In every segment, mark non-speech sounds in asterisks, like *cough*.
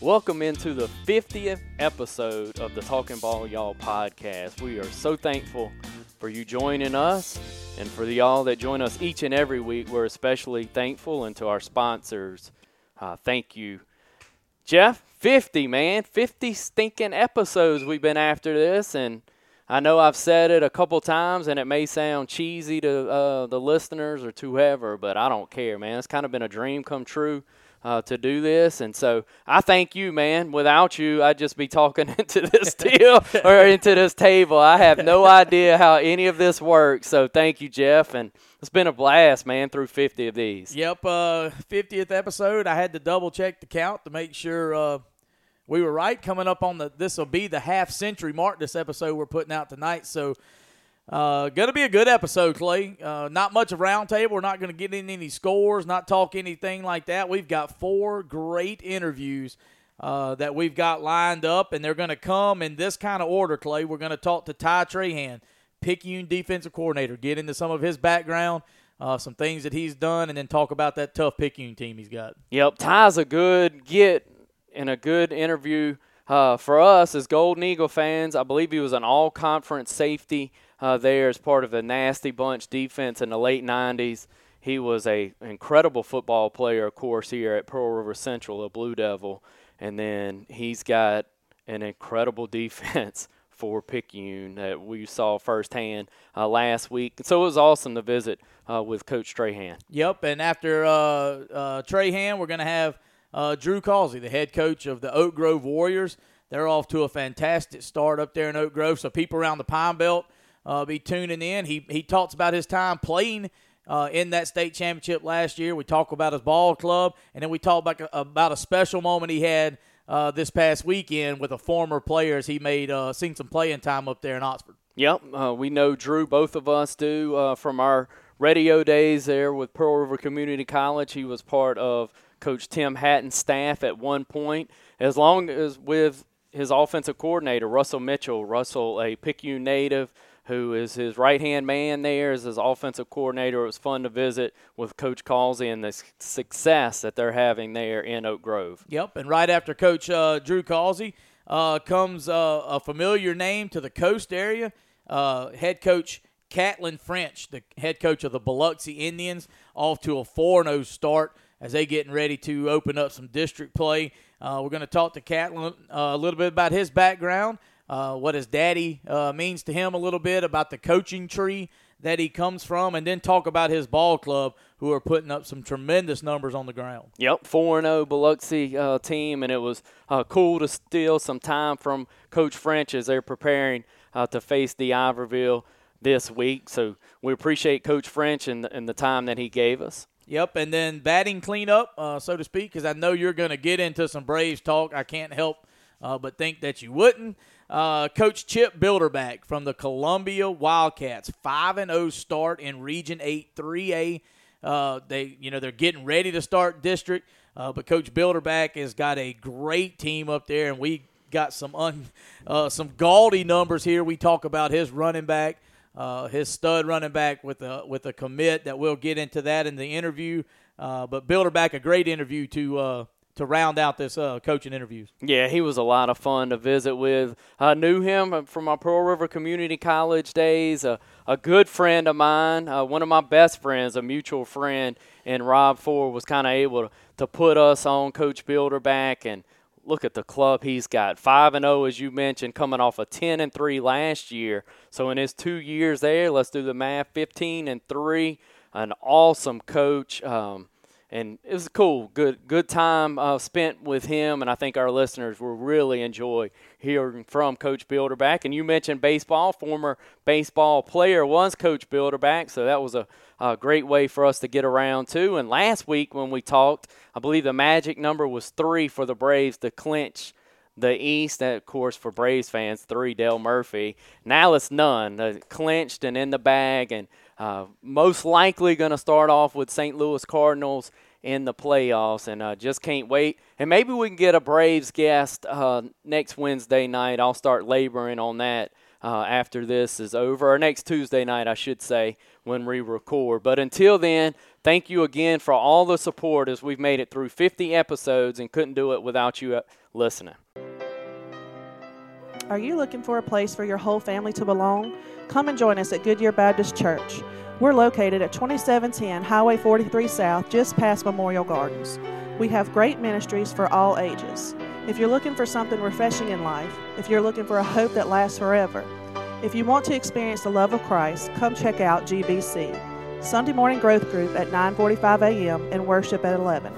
Welcome into the 50th episode of the Talking Ball Y'all podcast. We are so thankful for you joining us and for the y'all that join us each and every week. We're especially thankful and to our sponsors. Uh, thank you. Jeff, 50, man. 50 stinking episodes we've been after this. And I know I've said it a couple times and it may sound cheesy to uh, the listeners or whoever, but I don't care, man. It's kind of been a dream come true uh, to do this. And so I thank you, man. Without you, I'd just be talking *laughs* into this deal or into this table. I have no idea how any of this works. So thank you, Jeff. And it's been a blast, man, through 50 of these. Yep, uh, 50th episode. I had to double check the count to make sure uh, we were right. Coming up on the, this will be the half century mark. This episode we're putting out tonight. So uh, gonna be a good episode, Clay. Uh, not much of roundtable. We're not gonna get in any scores, not talk anything like that. We've got four great interviews uh, that we've got lined up, and they're gonna come in this kind of order, Clay. We're gonna talk to Ty Trahan, Picayune defensive coordinator, get into some of his background. Uh, some things that he's done, and then talk about that tough Picayune team he's got. Yep, Ty's a good get and a good interview uh, for us as Golden Eagle fans. I believe he was an all-conference safety uh, there as part of the nasty bunch defense in the late 90s. He was a incredible football player, of course, here at Pearl River Central, a Blue Devil, and then he's got an incredible *laughs* defense for Picayune that we saw firsthand uh, last week. So it was awesome to visit uh, with Coach Trahan. Yep, and after uh, uh Trahan, we're going to have uh, Drew Causey, the head coach of the Oak Grove Warriors. They're off to a fantastic start up there in Oak Grove. So people around the Pine Belt – uh, be tuning in. He he talks about his time playing uh, in that state championship last year. We talk about his ball club, and then we talk about about a special moment he had uh, this past weekend with a former player as he made uh, seen some playing time up there in Oxford. Yep, uh, we know Drew. Both of us do uh, from our radio days there with Pearl River Community College. He was part of Coach Tim Hatten's staff at one point, as long as with his offensive coordinator Russell Mitchell. Russell, a Picayune native who is his right hand man there as his offensive coordinator. It was fun to visit with Coach Causey and the success that they're having there in Oak Grove. Yep, and right after Coach uh, Drew Causey uh, comes uh, a familiar name to the coast area, uh, head coach Catlin French, the head coach of the Biloxi Indians, off to a 4 0 start as they getting ready to open up some district play. Uh, we're going to talk to Catlin uh, a little bit about his background uh, what his daddy uh, means to him a little bit about the coaching tree that he comes from, and then talk about his ball club, who are putting up some tremendous numbers on the ground. Yep, 4 0 Biloxi uh, team, and it was uh, cool to steal some time from Coach French as they're preparing uh, to face D'Iberville this week. So we appreciate Coach French and, and the time that he gave us. Yep, and then batting cleanup, uh, so to speak, because I know you're going to get into some Braves talk. I can't help uh, but think that you wouldn't. Uh, Coach Chip Bilderback from the Columbia Wildcats, five and zero oh start in Region Eight, three A. Uh, they, you know, they're getting ready to start district, uh, but Coach Bilderback has got a great team up there, and we got some un, uh, some gaudy numbers here. We talk about his running back, uh, his stud running back with a with a commit that we'll get into that in the interview. Uh, but Bilderback, a great interview to to round out this uh, coaching interviews. Yeah, he was a lot of fun to visit with. I knew him from my Pearl River Community College days. a good friend of mine, uh, one of my best friends, a mutual friend, and Rob Ford was kind of able to, to put us on Coach Bilderback and look at the club he's got 5 and 0 as you mentioned coming off a 10 and 3 last year so in his 2 years there let's do the math 15 and 3 an awesome coach um, and it was cool, good good time uh, spent with him, and I think our listeners will really enjoy hearing from Coach Bilderback. And you mentioned baseball, former baseball player was Coach Bilderback, so that was a, a great way for us to get around too. And last week when we talked, I believe the magic number was three for the Braves to clinch the East, of course, for Braves fans, three Dale Murphy. Now it's none, uh, clinched and in the bag, and uh, most likely going to start off with St. Louis Cardinals in the playoffs, and uh, just can't wait. And maybe we can get a Braves guest uh, next Wednesday night. I'll start laboring on that uh, after this is over, or next Tuesday night, I should say, when we record. But until then, thank you again for all the support as we've made it through 50 episodes and couldn't do it without you uh, listening. Are you looking for a place for your whole family to belong? Come and join us at Goodyear Baptist Church. We're located at 2710 Highway 43 South, just past Memorial Gardens. We have great ministries for all ages. If you're looking for something refreshing in life, if you're looking for a hope that lasts forever, if you want to experience the love of Christ, come check out GBC. Sunday morning growth group at 9:45 a.m. and worship at 11.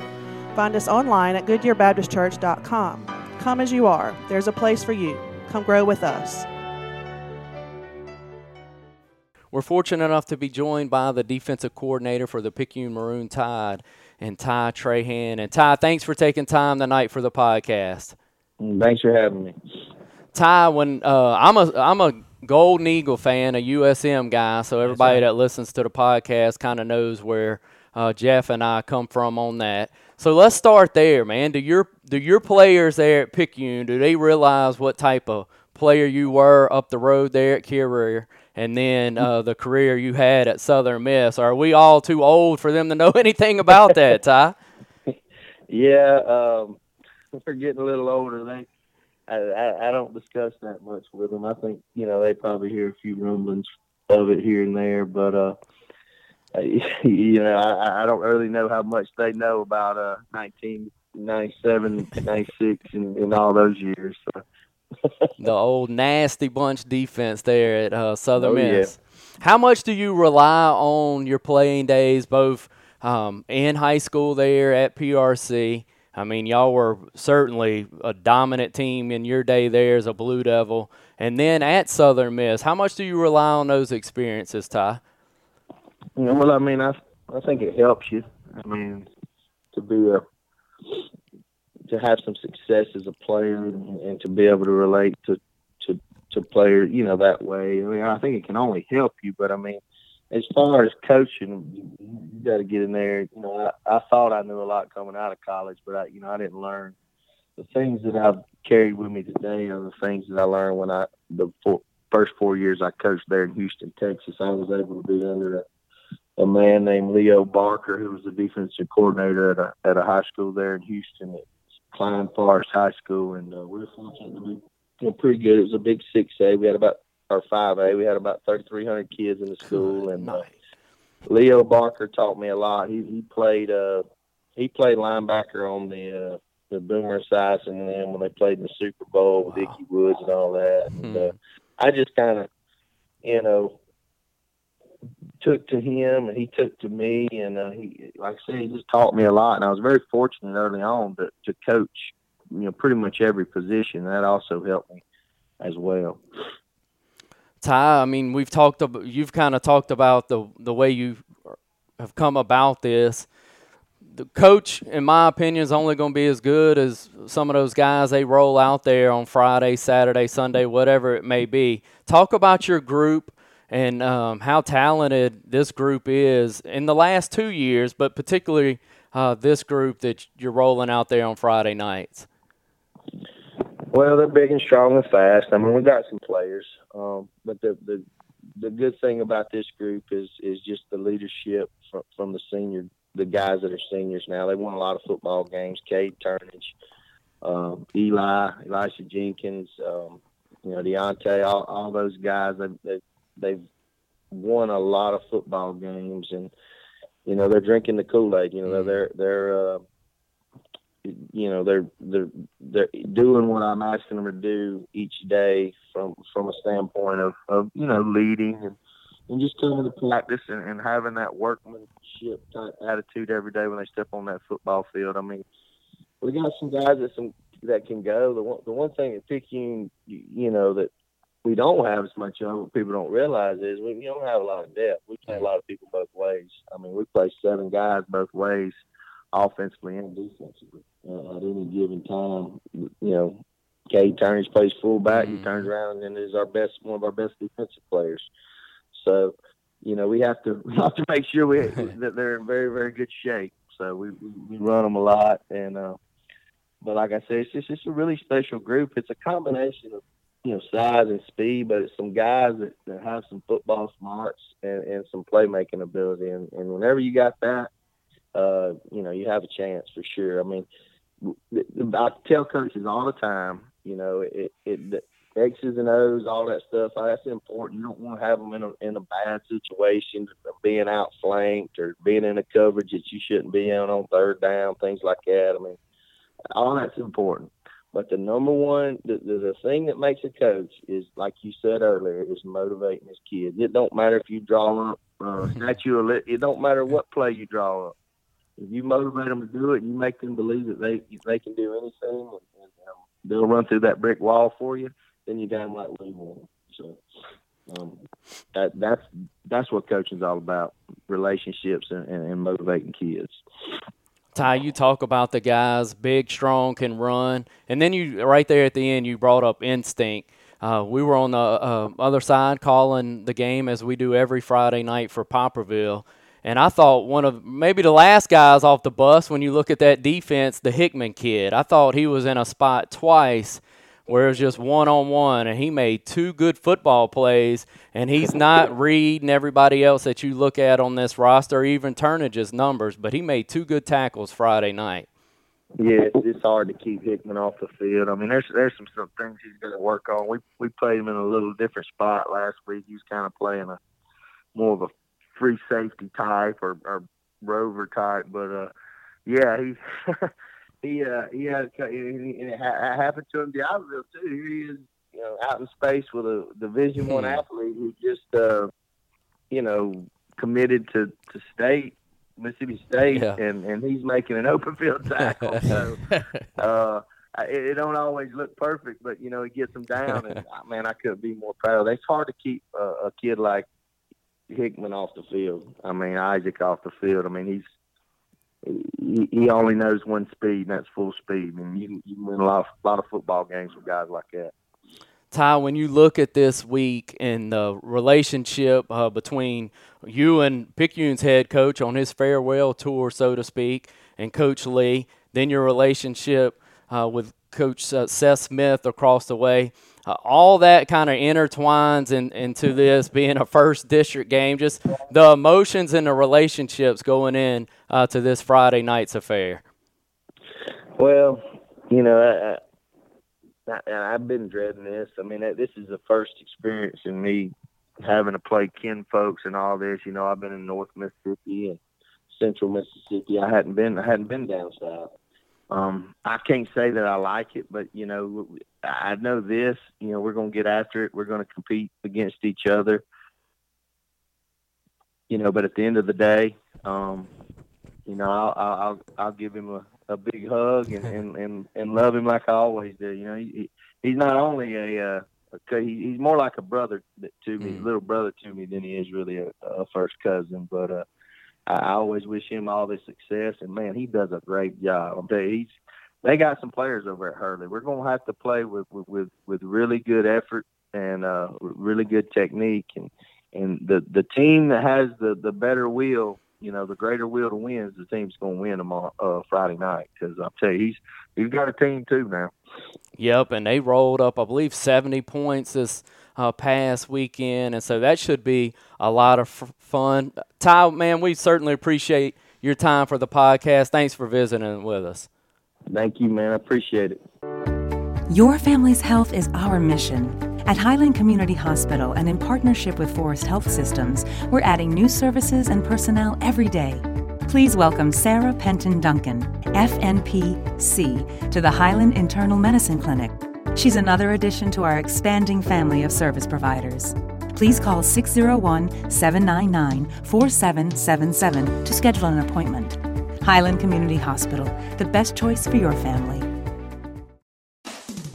Find us online at goodyearbaptistchurch.com. Come as you are. There's a place for you. Come grow with us. We're fortunate enough to be joined by the defensive coordinator for the Picayune Maroon Tide and Ty Trahan. And Ty, thanks for taking time tonight for the podcast. Thanks for having me. Ty, when uh, I'm a I'm a Golden Eagle fan, a USM guy, so everybody that listens to the podcast kind of knows where uh, Jeff and I come from on that. So let's start there, man. Do your do your players there at Picayune do they realize what type of player you were up the road there at Carriere? and then uh, the career you had at Southern Miss. Are we all too old for them to know *laughs* anything about that, Ty? yeah, um, *laughs* we're getting a little older. They, I, I, I don't discuss that much with them. I think you know they probably hear a few rumblings of it here and there, but uh, *laughs* you know I, I don't really know how much they know about uh 1997, 96, and, and all those years. So *laughs* the old nasty bunch defense there at uh, Southern oh, Miss. Yeah. How much do you rely on your playing days, both um, in high school there at PRC? I mean, y'all were certainly a dominant team in your day there as a Blue Devil, and then at Southern Miss. How much do you rely on those experiences, Ty? Well, I mean, I I think it helps you. I mean, to be a to have some success as a player and, and to be able to relate to to to players, you know, that way. I mean, I think it can only help you, but I mean, as far as coaching, you, you got to get in there. You know, I, I thought I knew a lot coming out of college, but I, you know, I didn't learn the things that I've carried with me today are the things that I learned when I the four, first four years I coached there in Houston, Texas. I was able to be under a, a man named Leo Barker, who was the defensive coordinator at a at a high school there in Houston. At Klein Forest High School, and uh, we were fortunate to be you know, pretty good. It was a big six A. We had about or five A. We had about thirty three hundred kids in the school, and uh, nice. Leo Barker taught me a lot. He he played uh he played linebacker on the uh, the Boomer Esiason, and then when they played in the Super Bowl with wow. Woods and all that. Hmm. And, uh, I just kind of you know took to him and he took to me and uh, he like I said he just taught me a lot and I was very fortunate early on to, to coach you know pretty much every position that also helped me as well. Ty, I mean we've talked about you've kind of talked about the the way you have come about this. The coach, in my opinion, is only going to be as good as some of those guys they roll out there on Friday, Saturday, Sunday, whatever it may be. Talk about your group and um, how talented this group is in the last two years, but particularly uh, this group that you're rolling out there on Friday nights? Well, they're big and strong and fast. I mean, we got some players, um, but the, the the good thing about this group is is just the leadership from, from the senior, the guys that are seniors now. They won a lot of football games. Cade Turnage, um, Eli, Elisha Jenkins, um, you know, Deontay, all, all those guys. They, they they've won a lot of football games, and you know they're drinking the Kool Aid. You know mm-hmm. they're they're uh, you know they're they're they're doing what I'm asking them to do each day from from a standpoint of of you know leading and and just coming to practice and, and having that workmanship type attitude every day when they step on that football field. I mean, we got some guys that some that can go. The one the one thing at Picayune, you, you know that we don't have as much of what people don't realize is we, we don't have a lot of depth. We play a lot of people both ways. I mean, we play seven guys both ways, offensively and defensively uh, at any given time. You know, Cade Turnage plays fullback. Mm-hmm. He turns around and is our best, one of our best defensive players. So, you know, we have to *laughs* we have to make sure we *laughs* that they're in very very good shape. So we we, we run them a lot, and uh, but like I said, it's just it's a really special group. It's a combination of you know size and speed, but it's some guys that, that have some football smarts and, and some playmaking ability. And, and whenever you got that, uh, you know, you have a chance for sure. I mean, I tell coaches all the time, you know, it, it X's and O's, all that stuff. That's important. You don't want to have them in a in a bad situation, being outflanked or being in a coverage that you shouldn't be in on third down, things like that. I mean, all that's important. But the number one, the, the, the thing that makes a coach is, like you said earlier, is motivating his kids. It don't matter if you draw up uh, *laughs* statue it. It don't matter what play you draw up if you motivate them to do it, you make them believe that they they can do anything, and, and um, they'll run through that brick wall for you. Then you damn right leave them. So um, that that's that's what coaching's all about: relationships and, and, and motivating kids. Ty, you talk about the guys big, strong, can run, and then you right there at the end you brought up instinct. Uh, we were on the uh, other side calling the game as we do every Friday night for Poplarville, and I thought one of maybe the last guys off the bus when you look at that defense, the Hickman kid, I thought he was in a spot twice where it was just one on one, and he made two good football plays, and he's not *laughs* reading everybody else that you look at on this roster, even Turnage's numbers, but he made two good tackles Friday night. Yeah, it's hard to keep Hickman off the field. I mean, there's there's some, some things he's got to work on. We we played him in a little different spot last week. He was kind of playing a more of a free safety type or, or rover type. But uh, yeah, he *laughs* he uh, he had it happened to him Diablo too. Here he is, you know, out in space with a Division One hmm. athlete who just uh, you know committed to to state. Mississippi State, yeah. and and he's making an open field *laughs* tackle. So, uh, it, it don't always look perfect, but you know he gets them down, and *laughs* man, I couldn't be more proud. It's hard to keep a, a kid like Hickman off the field. I mean Isaac off the field. I mean he's he, only knows one speed, and that's full speed. And you you win a lot of, lot of football games with guys like that. Ty, when you look at this week and the relationship uh, between you and Picayune's head coach on his farewell tour, so to speak, and Coach Lee, then your relationship uh, with Coach uh, Seth Smith across the way, uh, all that kind of intertwines in, into this being a first district game. Just the emotions and the relationships going in uh, to this Friday night's affair. Well, you know, I, I, I've been dreading this. I mean, this is the first experience in me having to play kin folks and all this. You know, I've been in North Mississippi and Central Mississippi. I hadn't been. I hadn't been down south. Um, I can't say that I like it, but you know, I know this. You know, we're going to get after it. We're going to compete against each other. You know, but at the end of the day, um, you know, I'll I'll I'll give him a, a big hug and, and, *laughs* and, and love him like I always do. You know, he, he's not only a, uh, a he's more like a brother to me, mm. little brother to me, than he is really a, a first cousin. But uh, I always wish him all the success, and man, he does a great job. I'm telling you, he's they got some players over at Hurley. We're going to have to play with with with, really good effort and uh, really good technique, and and the the team that has the the better will, you know, the greater will to win is the team's going to win tomorrow uh, Friday night. Because I'll tell you, he's he's got a team too now. Yep, and they rolled up, I believe, seventy points this uh, past weekend, and so that should be a lot of f- fun. Ty, man, we certainly appreciate your time for the podcast. Thanks for visiting with us. Thank you, man. I appreciate it. Your family's health is our mission. At Highland Community Hospital and in partnership with Forrest Health Systems, we're adding new services and personnel every day. Please welcome Sarah Penton Duncan, FNP-C, to the Highland Internal Medicine Clinic. She's another addition to our expanding family of service providers. Please call 601 799 4777 to schedule an appointment. Highland Community Hospital, the best choice for your family.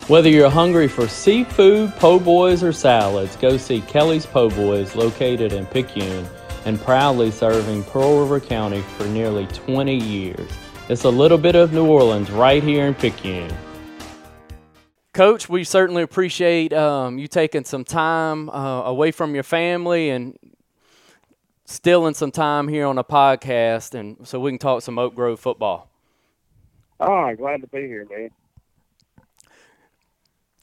Whether you're hungry for seafood, po' boys, or salads, go see Kelly's Po' Boys located in Picayune and proudly serving Pearl River County for nearly 20 years. It's a little bit of New Orleans right here in Picayune. Coach, we certainly appreciate um, you taking some time uh, away from your family and stealing some time here on a podcast, and so we can talk some Oak Grove football. Oh, glad to be here, man.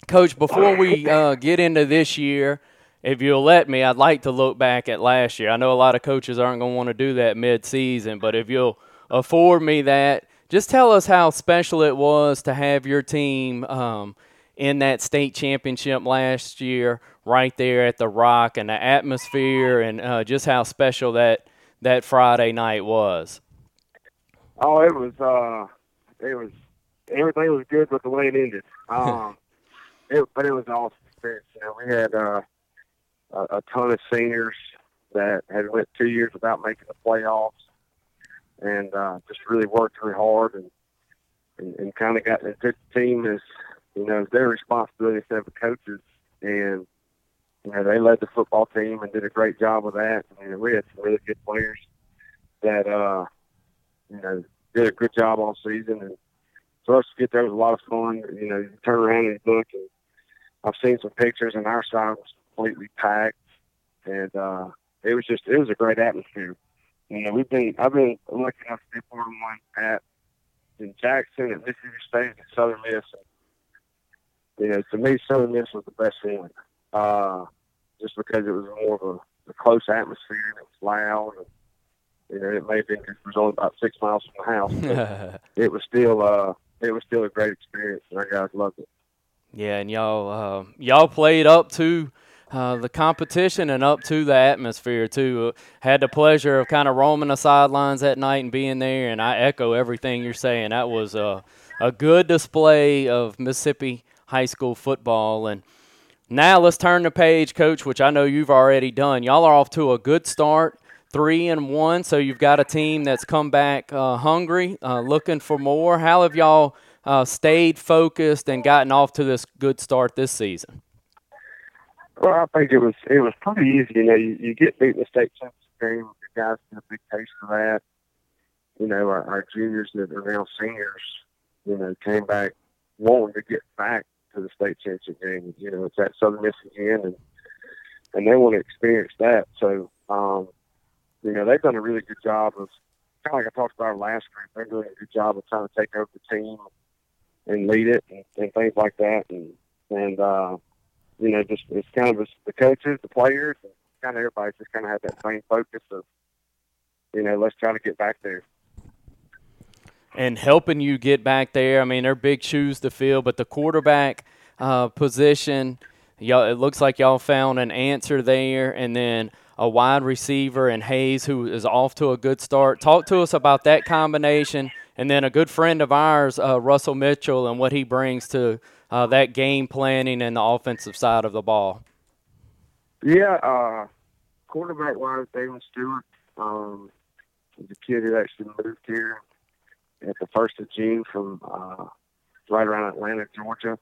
Coach, before we uh, get into this year, if you'll let me, I'd like to look back at last year. I know a lot of coaches aren't going to want to do that mid-season, but if you'll afford me that, just tell us how special it was to have your team um, in that state championship last year, right there at the Rock, and the atmosphere, and uh, just how special that that Friday night was. Oh, it was. Uh, it was. Everything was good, but the way it ended. *laughs* Um, it, but it was an awesome experience. You know, we had uh, a, a ton of seniors that had went two years without making the playoffs, and uh, just really worked really hard and and, and kind of got into the team as you know it's their responsibility instead of the coaches. And you know they led the football team and did a great job of that. And, you know, we had some really good players that uh, you know did a good job all season. And for us to get there was a lot of fun. You know, you turn around and look, and I've seen some pictures, and our side was completely packed, and uh, it was just it was a great atmosphere. You know, we've been I've been lucky enough to be part of one at in Jackson, at Mississippi State, and Southern Miss. And, you know, to me, Southern Miss was the best one, uh, just because it was more of a, a close atmosphere and it was loud. And, you know, it may have been it was only about six miles from the house. *laughs* it was still uh, it was still a great experience, and our guys loved it. Yeah, and y'all uh, y'all played up to uh, the competition and up to the atmosphere too. Uh, had the pleasure of kind of roaming the sidelines that night and being there, and I echo everything you're saying. That was a a good display of Mississippi high school football. And now let's turn the page, Coach, which I know you've already done. Y'all are off to a good start three and one. So you've got a team that's come back uh, hungry, uh, looking for more. How have y'all uh, stayed focused and gotten off to this good start this season? Well, I think it was it was pretty easy. You know, you, you get beat in the state championship game. The guys get a big taste of that. You know, our, our juniors that are now seniors, you know, came back wanting to get back to the state championship game. You know, it's at Southern Miss again, and and they want to experience that. So, um, you know, they've done a really good job of kind of like I talked about last group. They're doing a good job of trying to take over the team and lead it and, and things like that. And and uh, you know, just it's kind of the coaches, the players, kind of everybody just kind of had that same focus of, you know, let's try to get back there. And helping you get back there. I mean, they're big shoes to fill, but the quarterback uh, position, y'all, it looks like y'all found an answer there, and then a wide receiver and Hayes, who is off to a good start. Talk to us about that combination, and then a good friend of ours, uh, Russell Mitchell, and what he brings to uh, that game planning and the offensive side of the ball. Yeah, uh, quarterback wise, David Stewart. Um, the kid who actually moved here at the first of June from uh, right around Atlanta, Georgia,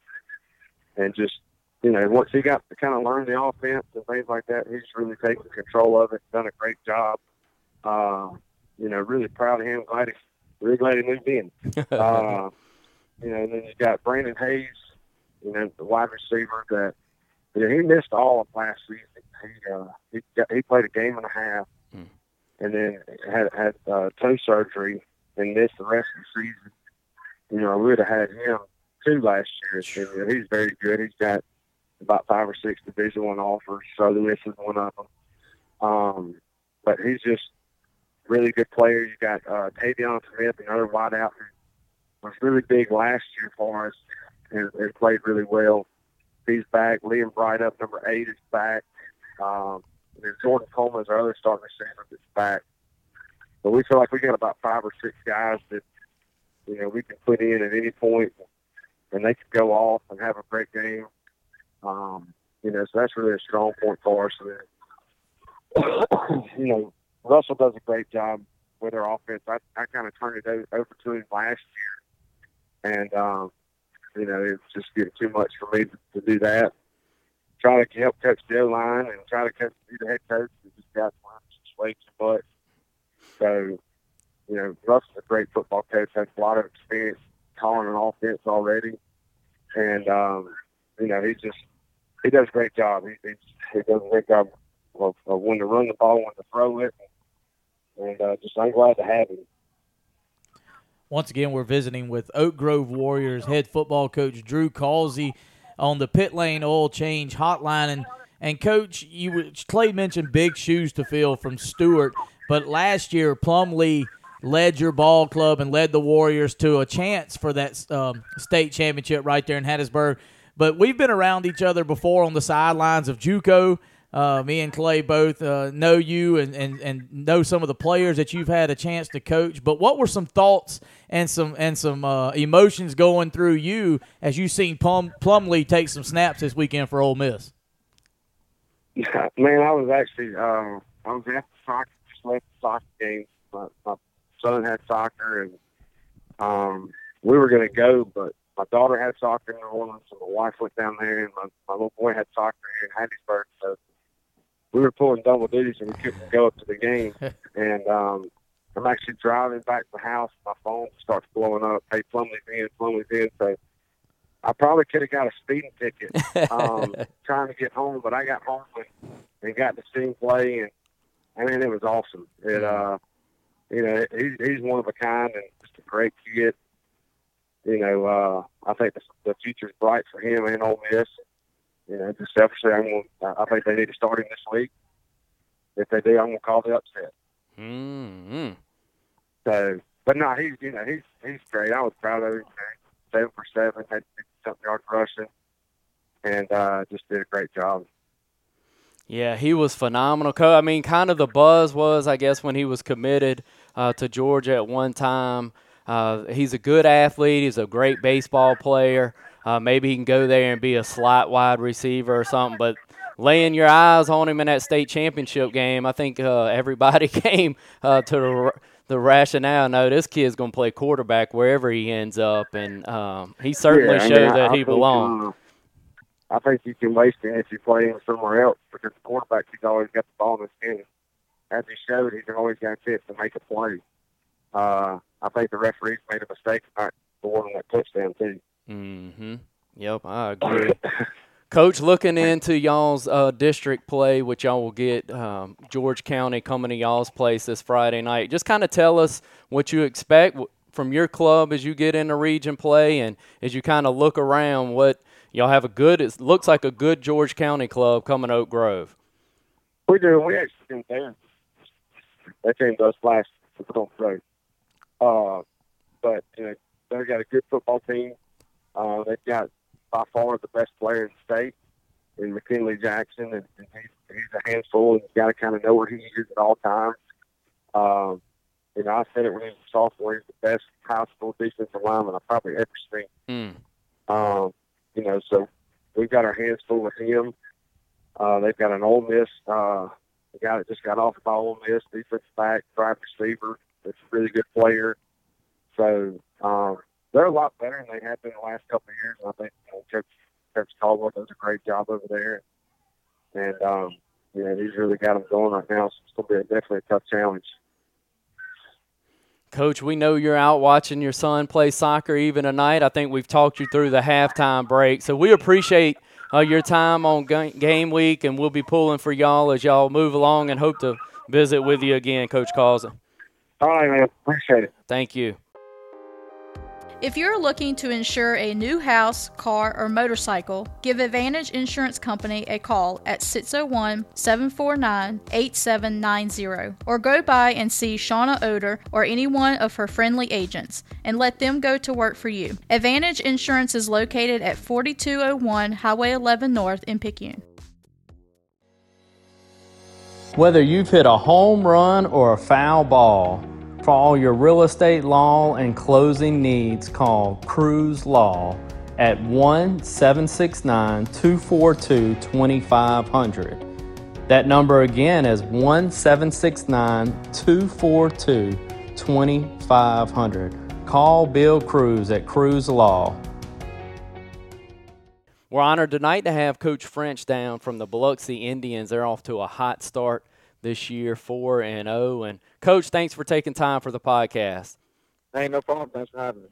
and just you know, once he got to kind of learn the offense and things like that, he's really taken control of it, done a great job. Uh, you know, really proud of him. Glad he, really glad he moved in. *laughs* uh, you know, and then you got Brandon Hayes, you know, the wide receiver that you know, he missed all of last season. He uh, he got, he played a game and a half, mm. and then had had uh, toe surgery and missed the rest of the season. You know, we would have had him two last year. And, you know, he's very good. He's got about five or six Division One offers. Southern Miss is one of them. Um, but he's just really good player. You got uh, Tavion Smith, another wideout who was really big last year for us and, and played really well. He's back. Liam Bright up number eight is back. Um, and Jordan Coleman is our other starting receiver that's back. But we feel like we got about five or six guys that you know we can put in at any point, and they could go off and have a great game. Um, you know, so that's really a strong point for us. And, *coughs* you know, Russell does a great job with our offense. I, I kind of turned it over to him last year, and um, you know, it's just getting too much for me to, to do that. Trying to help coach Joe Line and try to coach the head coach. We just got just way too much. So, you know, Russell's a great football coach. Has a lot of experience calling an offense already, and um, you know, he just he does a great job. He, he, he does a great job of, of when to run the ball, when to throw it, and uh, just I'm glad to have him. Once again, we're visiting with Oak Grove Warriors head football coach Drew Causey. on the pit lane oil change hotline. And, and coach, you Clay mentioned big shoes to fill from Stewart, but last year Plumlee led your ball club and led the Warriors to a chance for that um, state championship right there in Hattiesburg. But we've been around each other before on the sidelines of JUCO. Uh, me and Clay both uh, know you and, and, and know some of the players that you've had a chance to coach. But what were some thoughts and some and some uh, emotions going through you as you seen Plum, Plumlee take some snaps this weekend for Ole Miss? Man, I was actually uh, I was at the soccer game. My, my son had soccer, and um, we were going to go, but my daughter had soccer in New Orleans, so my wife went down there, and my, my little boy had soccer here in Hattiesburg. So we were pulling double duties, and we couldn't go up to the game. *laughs* and um, I'm actually driving back to the house. My phone starts blowing up. Hey, Plumlee's in, Plumlee's in. So I probably could have got a speeding ticket *laughs* um, trying to get home, but I got home and, and got to see him play, and I mean it was awesome. It uh, you know, he's he's one of a kind and just a great kid. You know, uh, I think the, the future's bright for him and Ole Miss. You know, just selfishly, I'm gonna, I think they need to start him this week. If they do, I'm gonna call the upset. Mm-hmm. So, but no, he's you know he's he's great. I was proud of him. Seven for seven, had something yard rushing, and uh, just did a great job. Yeah, he was phenomenal. I mean, kind of the buzz was, I guess, when he was committed uh, to Georgia at one time. Uh, he's a good athlete. He's a great baseball player. Uh, maybe he can go there and be a slot wide receiver or something. But laying your eyes on him in that state championship game, I think uh, everybody *laughs* came uh, to the, the rationale. No, this kid's going to play quarterback wherever he ends up, and um, he certainly yeah, showed mean, that I he belonged. I think you can waste it if you play him somewhere else because the quarterback he's always got the ball in his hand. As he showed, he's always got fit to make a play. Uh, I think the referees made a mistake not scoring that touchdown too. Mm-hmm. Yep, I agree. *coughs* Coach, looking into y'all's uh, district play, which y'all will get um, George County coming to y'all's place this Friday night. Just kind of tell us what you expect from your club as you get into region play and as you kind of look around. What y'all have a good? It looks like a good George County club coming Oak Grove. We do. We actually been there. That team does last on road. Uh, but you know, they've got a good football team. Uh, they've got by far the best player in the state in McKinley Jackson, and, and he's, he's a handful, and you got to kind of know where he is at all times. Um, you know, I said it when he was a sophomore. He's the best high school defensive lineman I've probably ever seen. Mm. Um, you know, so we've got our hands full with him. Uh, they've got an Ole Miss, uh, guy that just got off by Ole Miss, defensive back, drive receiver. That's a really good player. So um, they're a lot better than they have been the last couple of years. I think you know, Coach Coach Caldwell does a great job over there, and um, you know he's really got them going right now. So it's going to be a, definitely a tough challenge. Coach, we know you're out watching your son play soccer even tonight. I think we've talked you through the halftime break. So we appreciate uh, your time on game week, and we'll be pulling for y'all as y'all move along and hope to visit with you again, Coach Causey. All right, man. Appreciate it. Thank you. If you're looking to insure a new house, car, or motorcycle, give Advantage Insurance Company a call at 601 749 8790 or go by and see Shauna Oder or any one of her friendly agents and let them go to work for you. Advantage Insurance is located at 4201 Highway 11 North in Picayune. Whether you've hit a home run or a foul ball, for all your real estate law and closing needs, call Cruz Law at 1 769 242 2500. That number again is 1 769 242 2500. Call Bill Cruz at Cruz Law. We're honored tonight to have Coach French down from the Biloxi Indians. They're off to a hot start this year, 4 and 0. And Coach, thanks for taking time for the podcast. Hey, no problem. Thanks for having me.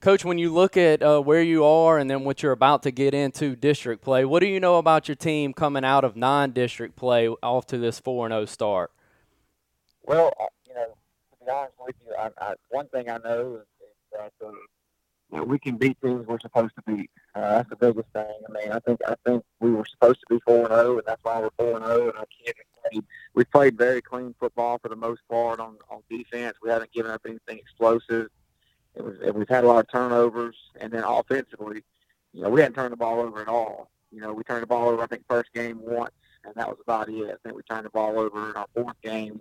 Coach, when you look at uh, where you are and then what you're about to get into district play, what do you know about your team coming out of non-district play off to this 4 0 start? Well, you know, to be honest with you, I, I, one thing I know is, that um, that we can beat teams we're supposed to beat. Uh, that's the biggest thing. I mean, I think I think we were supposed to be four and zero, and that's why we're four and zero. And I can't We played very clean football for the most part on on defense. We haven't given up anything explosive. It was, and we've had a lot of turnovers, and then offensively, you know, we hadn't turned the ball over at all. You know, we turned the ball over. I think first game once, and that was about it. I think we turned the ball over in our fourth game,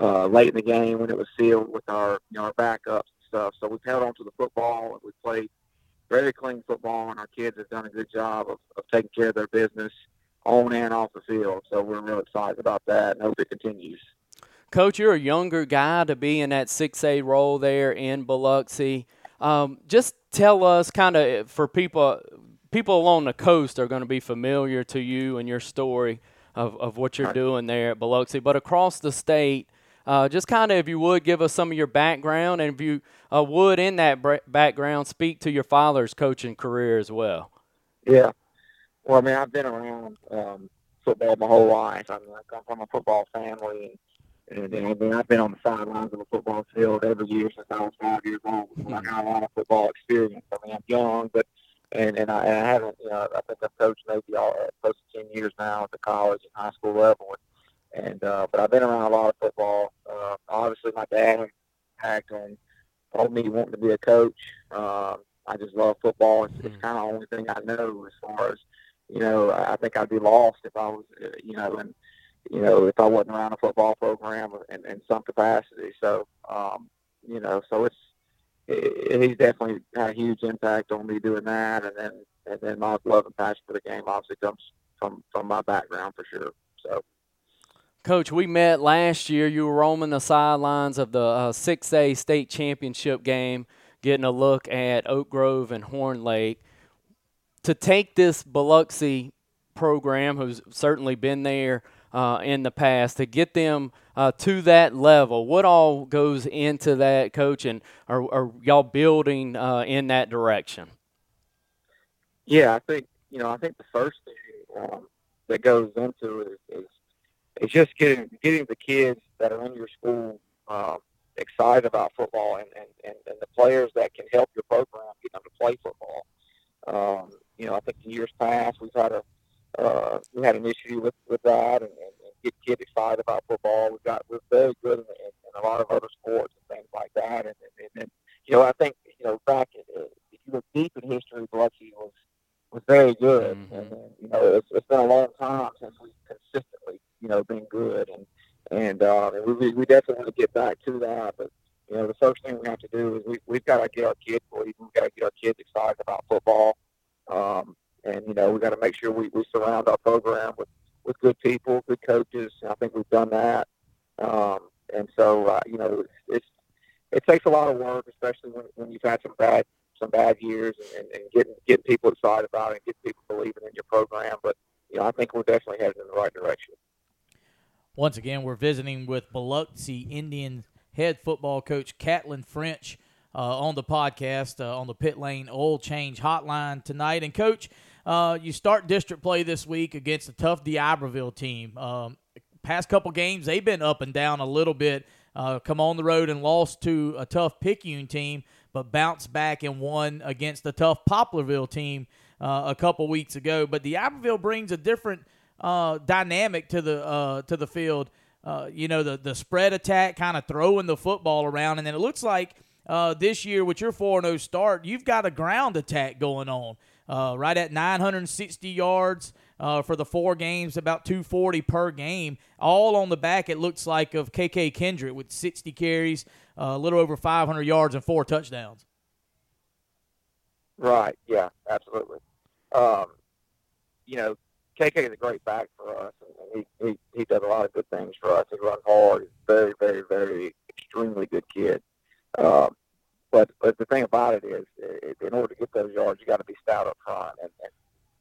uh, late in the game when it was sealed with our you know our backups and stuff. So we've held on to the football and we played very clean football, and our kids have done a good job of, of taking care of their business on and off the field. So we're real excited about that and hope it continues. Coach, you're a younger guy to be in that 6A role there in Biloxi. Um, just tell us, kind of, for people people along the coast are going to be familiar to you and your story of, of what you're doing there at Biloxi, but across the state, uh, just kind of, if you would, give us some of your background, and if you uh, would, in that background, speak to your father's coaching career as well. Yeah. Well, I mean, I've been around um, football my whole life. I mean, I come from a football family, and, and I mean, I've been on the sidelines of a football field every year since I was five years old. So I got a lot of football experience. I mean, I'm young, but and and I, and I haven't, you know, I think I've coached maybe all uh, close to ten years now at the college and high school level, and, and uh, but I've been around a lot of football. Uh, obviously, my dad had impact on on me wanting to be a coach. Um, I just love football. It's, it's mm-hmm. kind of the only thing I know as far as you know, I think I'd be lost if I was, uh, you know, and you know, if I wasn't around a football program in, in some capacity. So, um, you know, so it's it, he's definitely had a huge impact on me doing that, and then and then my love and passion for the game obviously comes from from my background for sure. So. Coach, we met last year. You were roaming the sidelines of the uh, 6A state championship game, getting a look at Oak Grove and Horn Lake to take this Biloxi program, who's certainly been there uh, in the past, to get them uh, to that level, what all goes into that, Coach, and are, are y'all building uh, in that direction? Yeah, I think you know. I think the first thing um, that goes into it is, is, just getting getting the kids that are in your school um, excited about football and, and, and, and the players that can help your program get them to play football. Um, you know, I think in years past we've had a uh, we had an issue with with that and, and, and get kids excited about football. We've got we're very good in, in, in a lot of other sports and things like that. And, and, and you know, I think you know back in, if you look deep in history, Biloxi was was very good. Mm-hmm. And, and you know, it's, it's been a long time since we've consistently you know been good. And and, uh, and we we definitely want to get back to that, but you know, the first thing we have to do is we, we've got to get our kids believing. We've got to get our kids excited about football. Um, and, you know, we've got to make sure we, we surround our program with, with good people, good coaches. I think we've done that. Um, and so, uh, you know, it's, it's, it takes a lot of work, especially when, when you've had some bad some bad years and, and getting getting people excited about it and getting people believing in your program. But you know, I think we're definitely headed in the right direction. Once again, we're visiting with Biloxi Indian head football coach Catlin French on the podcast uh, on the Pit Lane Oil Change Hotline tonight. And coach, uh, you start district play this week against a tough D'Iberville team. Um, past couple games, they've been up and down a little bit. Uh, come on the road and lost to a tough Picayune team, but bounced back and won against a tough Poplarville team uh, a couple weeks ago. But D'Iberville brings a different uh, dynamic to the to the field uh, you know, the, the spread attack, kind of throwing the football around. And then it looks like uh, this year, with your 4 0 start, you've got a ground attack going on. Uh, right at 960 yards uh, for the four games, about 240 per game. All on the back, it looks like, of KK Kendrick with 60 carries, uh, a little over 500 yards, and four touchdowns. Right. Yeah. Absolutely. Um, you know, KK is a great back for us, he, he he does a lot of good things for us. He runs hard. He's very, very, very extremely good kid. Um, but but the thing about it is, it, in order to get those yards, you got to be stout up front. And, and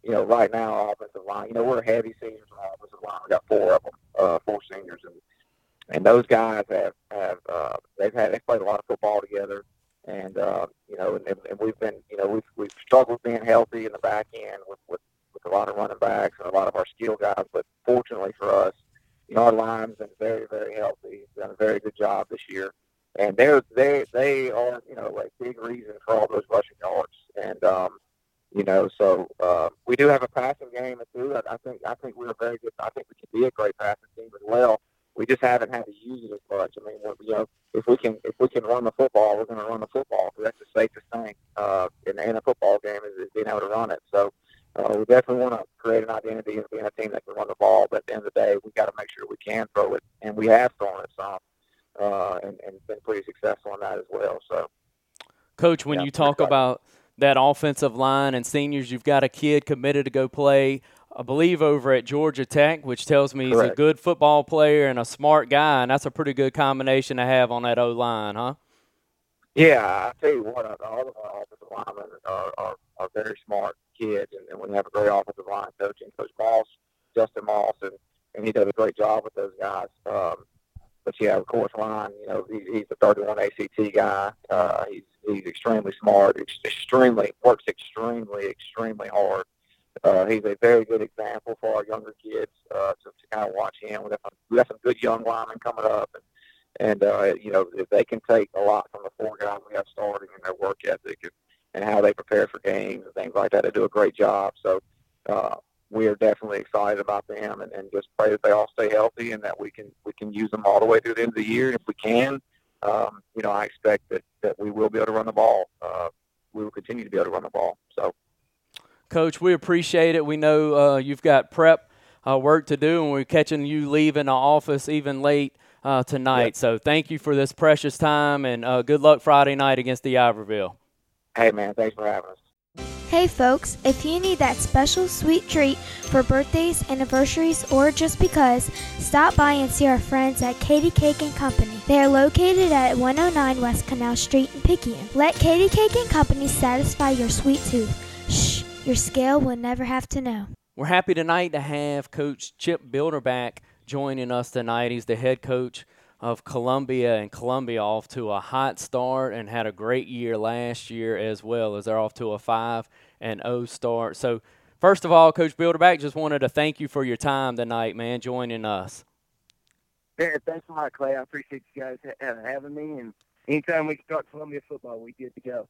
you know, right now, offensive line, you know, we're heavy seniors on offensive line. We got four of them, uh, four seniors, and and those guys have have uh, they've had they've played a lot of football together. And uh, you know, and, and we've been, you know, we've we've struggled being healthy in the back end with, with with a lot of running backs and a lot of our skill guys. But fortunately for us, you know, our line's been very, very healthy. Done a very good job this year, and they're they they are you know a big reason for all those rushing yards. and um, you know, so uh, we do have a passing game too. I, I think I think we're very good. I think we can be a great passing team as well. We just haven't had to use it as much. I mean, you know, if we can if we can run the football, we're going to run the football. That's the safest thing uh, in, in a football game is, is being able to run it. So uh, we definitely want to create an identity of being a team that can run the ball. But at the end of the day, we got to make sure we can throw it, and we have thrown it some, uh, and, and been pretty successful in that as well. So, Coach, when Yeah, you talk about that offensive line and seniors, you've got a kid committed to go play. I believe over at Georgia Tech, which tells me he's a good football player and a smart guy, and that's a pretty good combination to have on that O line, huh? Yeah, I tell you what, uh, all of our offensive linemen are, are, are very smart kids, and, and we have a great offensive line coach, and Coach Moss, Justin Moss, and, and he does a great job with those guys. Um, but yeah, of course, Ryan, you know, he, he's a 31 ACT guy. Uh, he's he's extremely smart, ex- extremely works extremely extremely hard. Uh, he's a very good example for our younger kids uh, to, to kind of watch him. We got some, we got some good young linemen coming up, and and uh, you know if they can take a lot from the four guys we have starting and their work ethic and, and how they prepare for games and things like that, they do a great job. So uh, we are definitely excited about them, and, and just pray that they all stay healthy and that we can we can use them all the way through the end of the year. And if we can, um, you know, I expect that that we will be able to run the ball. Uh, we will continue to be able to run the ball. So. Coach, we appreciate it. We know uh, you've got prep uh, work to do, and we're catching you leaving the office even late uh, tonight. Yep. So thank you for this precious time, and uh, good luck Friday night against D'Iberville. Hey man, thanks for having us. Hey folks, if you need that special sweet treat for birthdays, anniversaries, or just because, stop by and see our friends at Katie Cake and Company. They are located at 109 West Canal Street in Picayune. Let Katie Cake and Company satisfy your sweet tooth. Shh, your scale will never have to know. We're happy tonight to have Coach Chip Bilderback joining us tonight. He's the head coach of Columbia, and Columbia off to a hot start and had a great year last year as well as they're off to a five and O start. So, first of all, Coach Bilderback, just wanted to thank you for your time tonight, man, joining us. Yeah, thanks a lot, Clay. I appreciate you guys ha- having me. And anytime we can talk Columbia football, we get to go.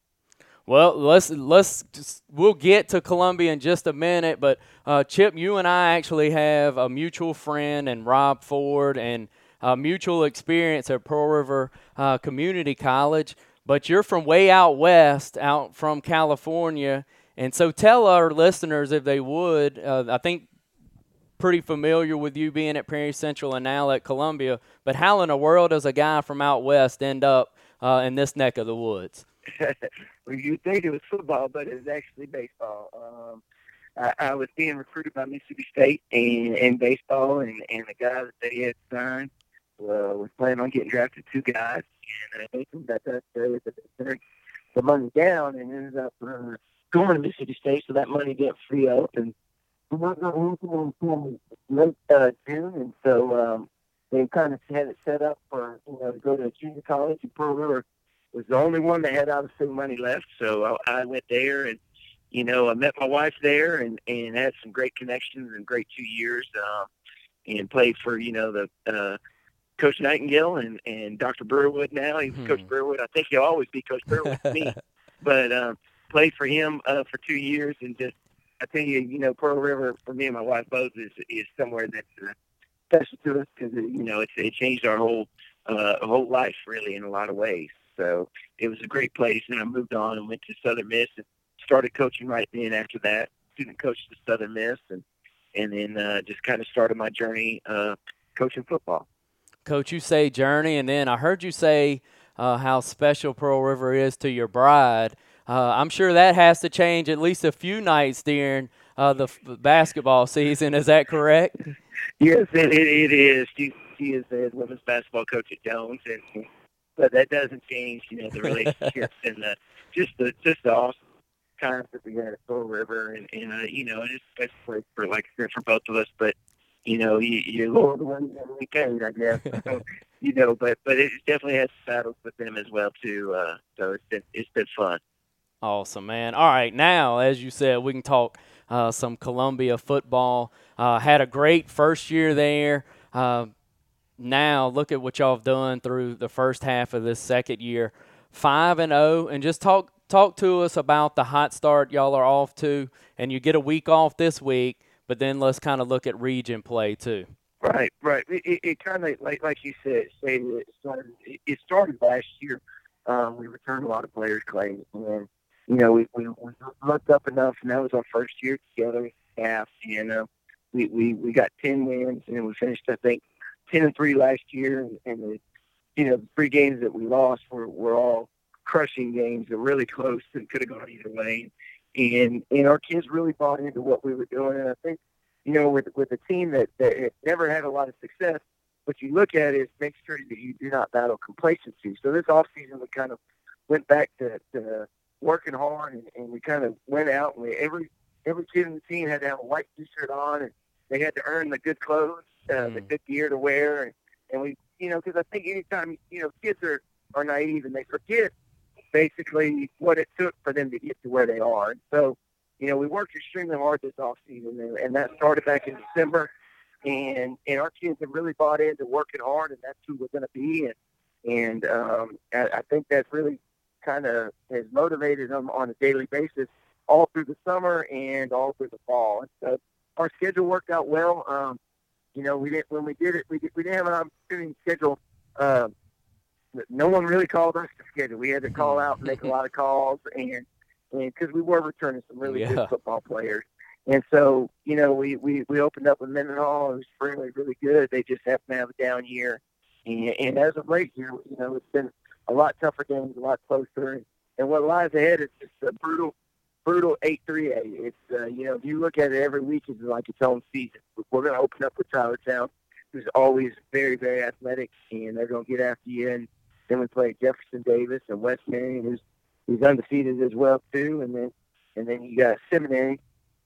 Well, let's let's just, we'll get to Columbia in just a minute, but uh, Chip, you and I actually have a mutual friend and Rob Ford and a mutual experience at Pearl River uh, Community College. But you're from way out west, out from California, and so tell our listeners if they would. Uh, I think pretty familiar with you being at Perry Central and now at Columbia, but how in the world does a guy from out west end up uh, in this neck of the woods? *laughs* well, you think it was football, but it was actually baseball. Um, I, I was being recruited by Mississippi State in, in baseball, and, and the guy that they had signed uh, was planning on getting drafted two guys, and I got that that they turned the money down and ended up uh, going to Mississippi State, so that money didn't free up, and we weren't going to until late uh, June, and so um, they kind of had it set up for you know to go to a junior college in Pearl River was the only one that had out of state money left. So I, I went there and, you know, I met my wife there and, and had some great connections and great two years, um, and played for, you know, the, uh, Coach Nightingale and, and Dr. Breerwood now. He's Hmm. Coach Breerwood. I think he'll always be Coach Breerwood to me. *laughs* But um, played for him uh, for two years and just, I tell you, you know, Pearl River for me and my wife both is is somewhere that's uh, special to us because you know it's it changed our whole uh, whole life really in a lot of ways. So it was a great place, and I moved on and went to Southern Miss and started coaching right then. After that, student coached at Southern Miss, and and then uh, just kind of started my journey uh, coaching football. Coach, you say journey, and then I heard you say uh, how special Pearl River is to your bride. Uh, I'm sure that has to change at least a few nights during uh, the f- basketball season. Is that correct? Yes, it, it, it is. She, she is the women's basketball coach at Jones, and but that doesn't change, you know, the relationships *laughs* and the just the just the awesome times that we had at Pearl River, and and uh, you know, it's a special place for like for both of us. But you know, you, you're Lord the one that we carried, I guess. *laughs* So, you know, but but it definitely has battles with them as well too. Uh, so it's been it's been fun. Awesome, man. All right, now, as you said, we can talk uh, some Columbia football. Uh, had a great first year there. Uh, now, look at what y'all have done through the first half of this second year. 5 and 0 and just talk talk to us about the hot start y'all are off to, and you get a week off this week, but then let's kind of look at region play too. Right, right. It, it, it kind of like like you said, it started. It started last year. Um, we returned a lot of players, Clay, and you know we, we we looked up enough, and that was our first year together, staff. You know, we we we got ten wins, and we finished I think ten and three last year, and, and the you know the three games that we lost were were all crushing games. They're really close and could have gone either way. And and our kids really bought into what we were doing, and I think you know, with with a team that, that never had a lot of success, what you look at is make sure that you do not battle complacency. So this off season we kind of went back to, to working hard and, and we kind of went out and we, every every kid in the team had to have a white t-shirt on and they had to earn the good clothes, uh, mm. the good gear to wear, and, and we, you know, because I think anytime you know kids are are naive and they forget basically what it took for them to get to where they are. And so you know, we worked extremely hard this off season, and, and that started back in December. And and our kids have really bought into working hard, and that's who we're going to be. And and um, I, I think that's really kind of has motivated them on a daily basis all through the summer and all through the fall. And so our schedule worked out well. Um, you know, we didn't when we did it, we did, we didn't have an opportunity to schedule. Uh, no one really called us to schedule. We had to call out and make a lot of calls, and because we were returning some really yeah. good football players. And so, you know, we, we, we opened up with Mendenhall. It was really, really good. They just happened to have a down year. And, and as of late here, you know, it's been a lot tougher games, a lot closer. And, and what lies ahead is just a brutal, brutal 8-3A. It's, uh, you know, if you look at it every week, it's like its own season. We're going to open up with Tylertown, who's always very, very athletic, and they're going to get after you. And then we play Jefferson Davis and West Marion, who's He's undefeated as well too, and then and then you got seminary,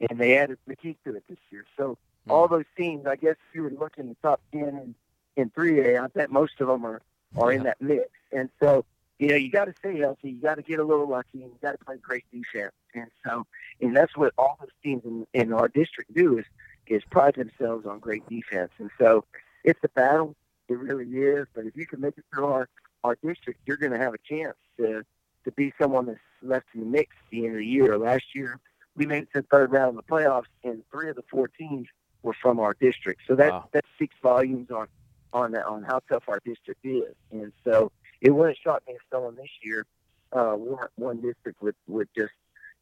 and they added Magee to it this year. So mm-hmm. all those teams, I guess, if you were looking the top ten in, in 3A, I bet most of them are are yeah. in that mix. And so you know you got to stay healthy, you got to get a little lucky, and you got to play great defense. And so and that's what all those teams in, in our district do is is pride themselves on great defense. And so it's a battle. It really is. But if you can make it through our our district, you're going to have a chance to to be someone that's left in the mix at the end of the year. Last year, we made it to the third round of the playoffs, and three of the four teams were from our district. So that wow. that speaks volumes on on on how tough our district is. And so it wouldn't shock me if someone this year uh, one district with with just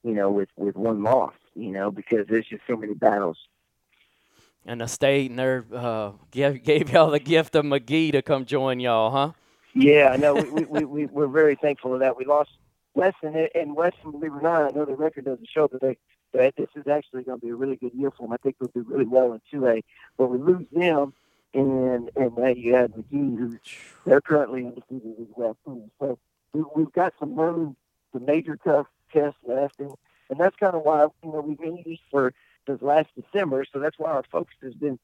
you know with with one loss. You know because there's just so many battles. And the state and their uh, gave *laughs* gave y'all the gift of Magee to come join y'all, huh? Yeah, no, we, we, we, we're very thankful of that. We lost Wesson, and Wesson, believe it or not, I know the record doesn't show, but they, but this is actually going to be a really good year for them. I think they'll do really well in 2A. But we lose them, and and now you have Magee, who's they're currently undefeated as well. So we, we've got some really some major tough tests left, and and that's kind of why you know we've been for this last December. So that's why our focus has been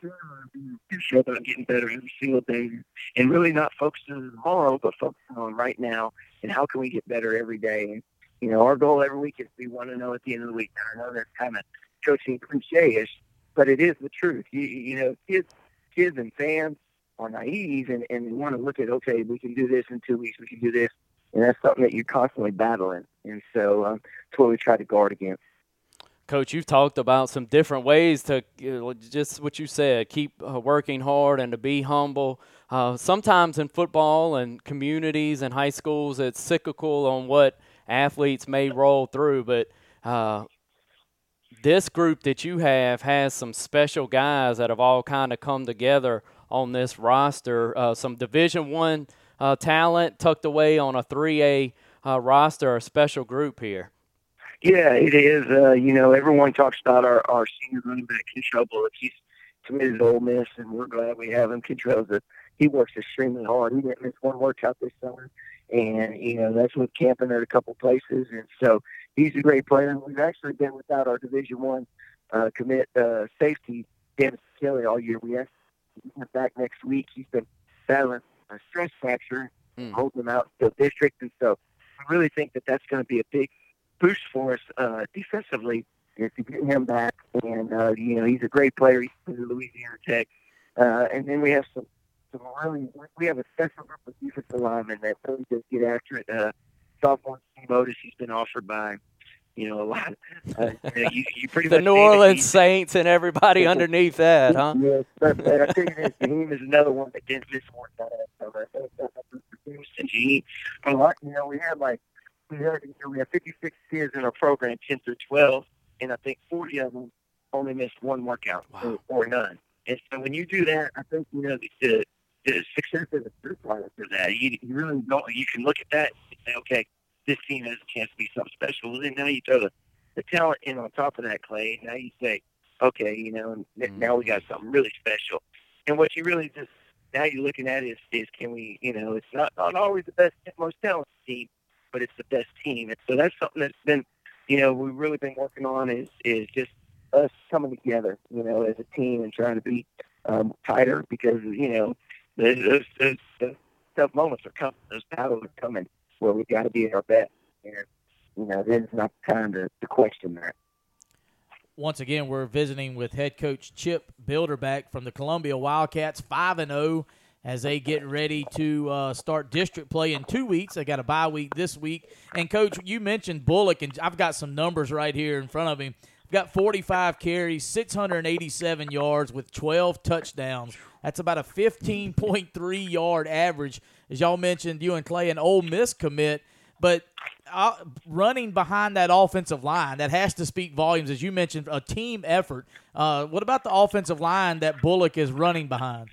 sure about getting better every single day and really not focusing on tomorrow, but focusing on right now and how can we get better every day. You know, our goal every week is be one to know at the end of the week. And I know that's kind of coaching cliche-ish, but it is the truth. You, you know, kids, kids and fans are naive and, and want to look at, okay, we can do this in two weeks, we can do this. And that's something that you're constantly battling. And so um, that's what we try to guard against. Coach, you've talked about some different ways to just what you said, keep uh, working hard and to be humble. Uh, sometimes in football and communities and high schools, it's cyclical on what athletes may roll through, but uh, this group that you have has some special guys that have all kind of come together on this roster. Uh, some Division One uh, talent tucked away on a 3A uh, roster, a special group here. Yeah, it is. Uh, you know, everyone talks about our, our senior running back, Kentrell Bullock. He's committed to Ole Miss, and we're glad we have him. Kentrell's a, he works extremely hard. He didn't miss one workout this summer, and you know that's with camping at a couple places, and so he's a great player. We've actually been without our Division One uh, commit uh, safety, Dennis Kelly, all year. We actually him back next week. He's been battling a stress fracture, mm. holding him out to the district, and so I really think that that's going to be a big boost for us uh, defensively is to get him back. And uh, you know, he's a great player. He's from Louisiana Tech. Uh, and then we have some some really we have a special group of defensive linemen that really just get after it. Uh, sophomore team Oatis. He's been offered by, you know, a lot. Uh, you, know, you, you pretty the New Orleans Saints and everybody underneath that, huh? Yes, but, but I you this, Jaheim is another one that didn't miss one time. So I think that's a good thing. And a lot, you know, we had like we know, we had 56 kids in our program, 10 through 12, and I think 40 of them only missed one workout Wow. or, or none. And so when you do that, I think you know the, the, success of the third product for that. You, you really don't. You can look at that and say, okay, this team has a chance to be something special. Well, then now you throw the, the talent in on top of that, Clay. Now you say, okay, you know, and th- now we got mm. something really special. And what you really just now you're looking at is is can we, you know, it's not not always the best, most talented team, but it's the best team. And so that's something that's been, you know, we've really been working on is is just us coming together, you know, as a team and trying to be um, tighter because you know those those, those, tough moments are coming, those battles are coming where we got to be at our best. And you know, this is not time to, to question that. Once again, we're visiting with head coach Chip Bilderback from the Columbia Wildcats, five and zero as they get ready to uh, start district play in two weeks. They got a bye week this week. And coach, you mentioned Bullock, and I've got some numbers right here in front of him. I've got 45 carries, 687 yards with 12 touchdowns. That's about a 15.3 yard average. As y'all mentioned, you and Clay, an Ole Miss commit. But uh, running behind that offensive line, that has to speak volumes. As you mentioned, a team effort. Uh, what about the offensive line that Bullock is running behind?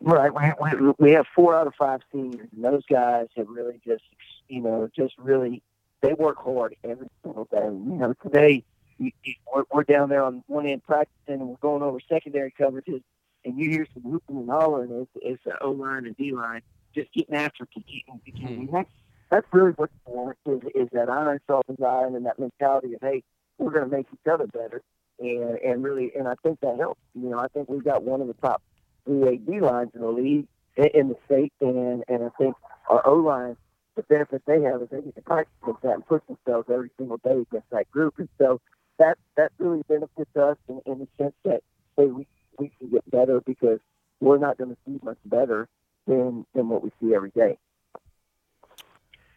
Right. We, we, we have four out of five seniors, and those guys have really just, you know, just really, they work hard every single day. You know, today you, you, we're, we're down there on one end practicing, and we're going over secondary coverages, and you hear some whooping and hollering as, as the O line and D line just getting after competing. competing. Hmm. That's that's really what you want is, is that iron sharpens iron and that mentality of hey, we're going to make each other better, and and really, and I think that helps. You know, I think we've got one of the top three A D lines in the league in, in the state, and and I think our O line, the benefit they have is they get to practice with that and push themselves every single day against that group, and so that that really benefits us in, in the sense that hey, we we can get better because we're not going to see much better than than what we see every day.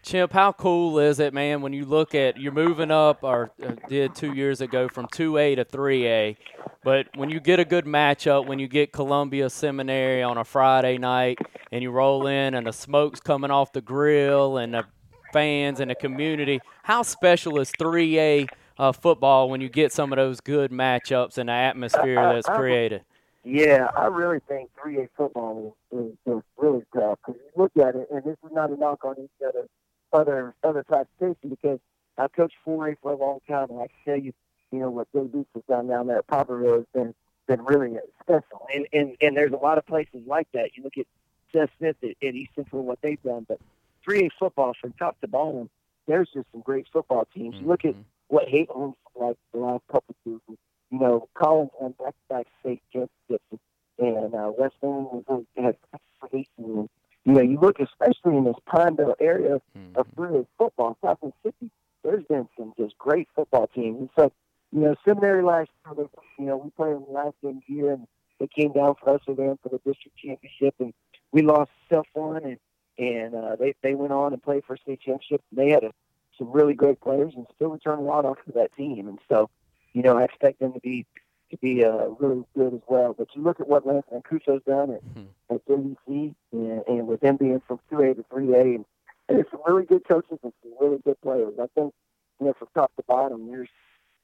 Chip, how cool is it, man, when you look at you're moving up or uh, did two years ago from 2A to 3A, but when you get a good matchup, when you get Columbia Seminary on a Friday night and you roll in and the smoke's coming off the grill and the fans and the community, how special is 3A uh, football when you get some of those good matchups and the atmosphere that's created? Yeah, I really think 3A football is, is, is really tough because you look at it, and this is not a knock on each other, other other classification because I've coached 4A for a long time, and I can tell you, you know what Jay Beech has done down there at Poplarville has been been really special, and and and there's a lot of places like that. You look at Seth Smith at, at East Central what they've done, but 3A football from top to bottom, there's just some great football teams. You look at what Haven like the last couple of seasons. You know, Collins won back-to-back state championships, and uh, West End has eight and you know, you look especially in this Pine Belt area of really football, South Mississippi. There's been some just great football teams. And so, you know, seminary last year, you know, we played in the last game here, and they came down for us them for the district championship, and we lost self one, and and uh, they they went on and played for a state championship. They had a, some really great players, and still return a lot off of that team. And so, you know, I expect them to be to be uh, really good as well. But you look at what Lance Mancuso's done at, at JDC, and, and with them being from 2A to 3A, and, and there's some really good coaches and some really good players. I think, you know, from top to bottom, there's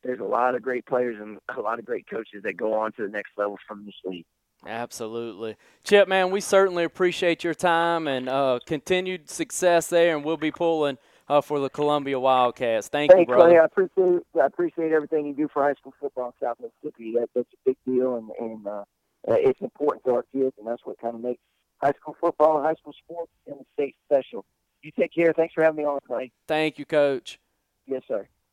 there's a lot of great players and a lot of great coaches that go on to the next level from this league. Absolutely. Chip, man, we certainly appreciate your time and uh, continued success there, and we'll be pulling uh, for the Columbia Wildcats. Thank Thanks, you, brother. Clay. I appreciate I appreciate everything you do for high school football in South Mississippi. That, that's a big deal, and, and uh, uh, it's important to our kids, and that's what kind of makes high school football and high school sports in the state special. You take care. Thanks for having me on, Clay. Thank you, Coach. Yes, sir.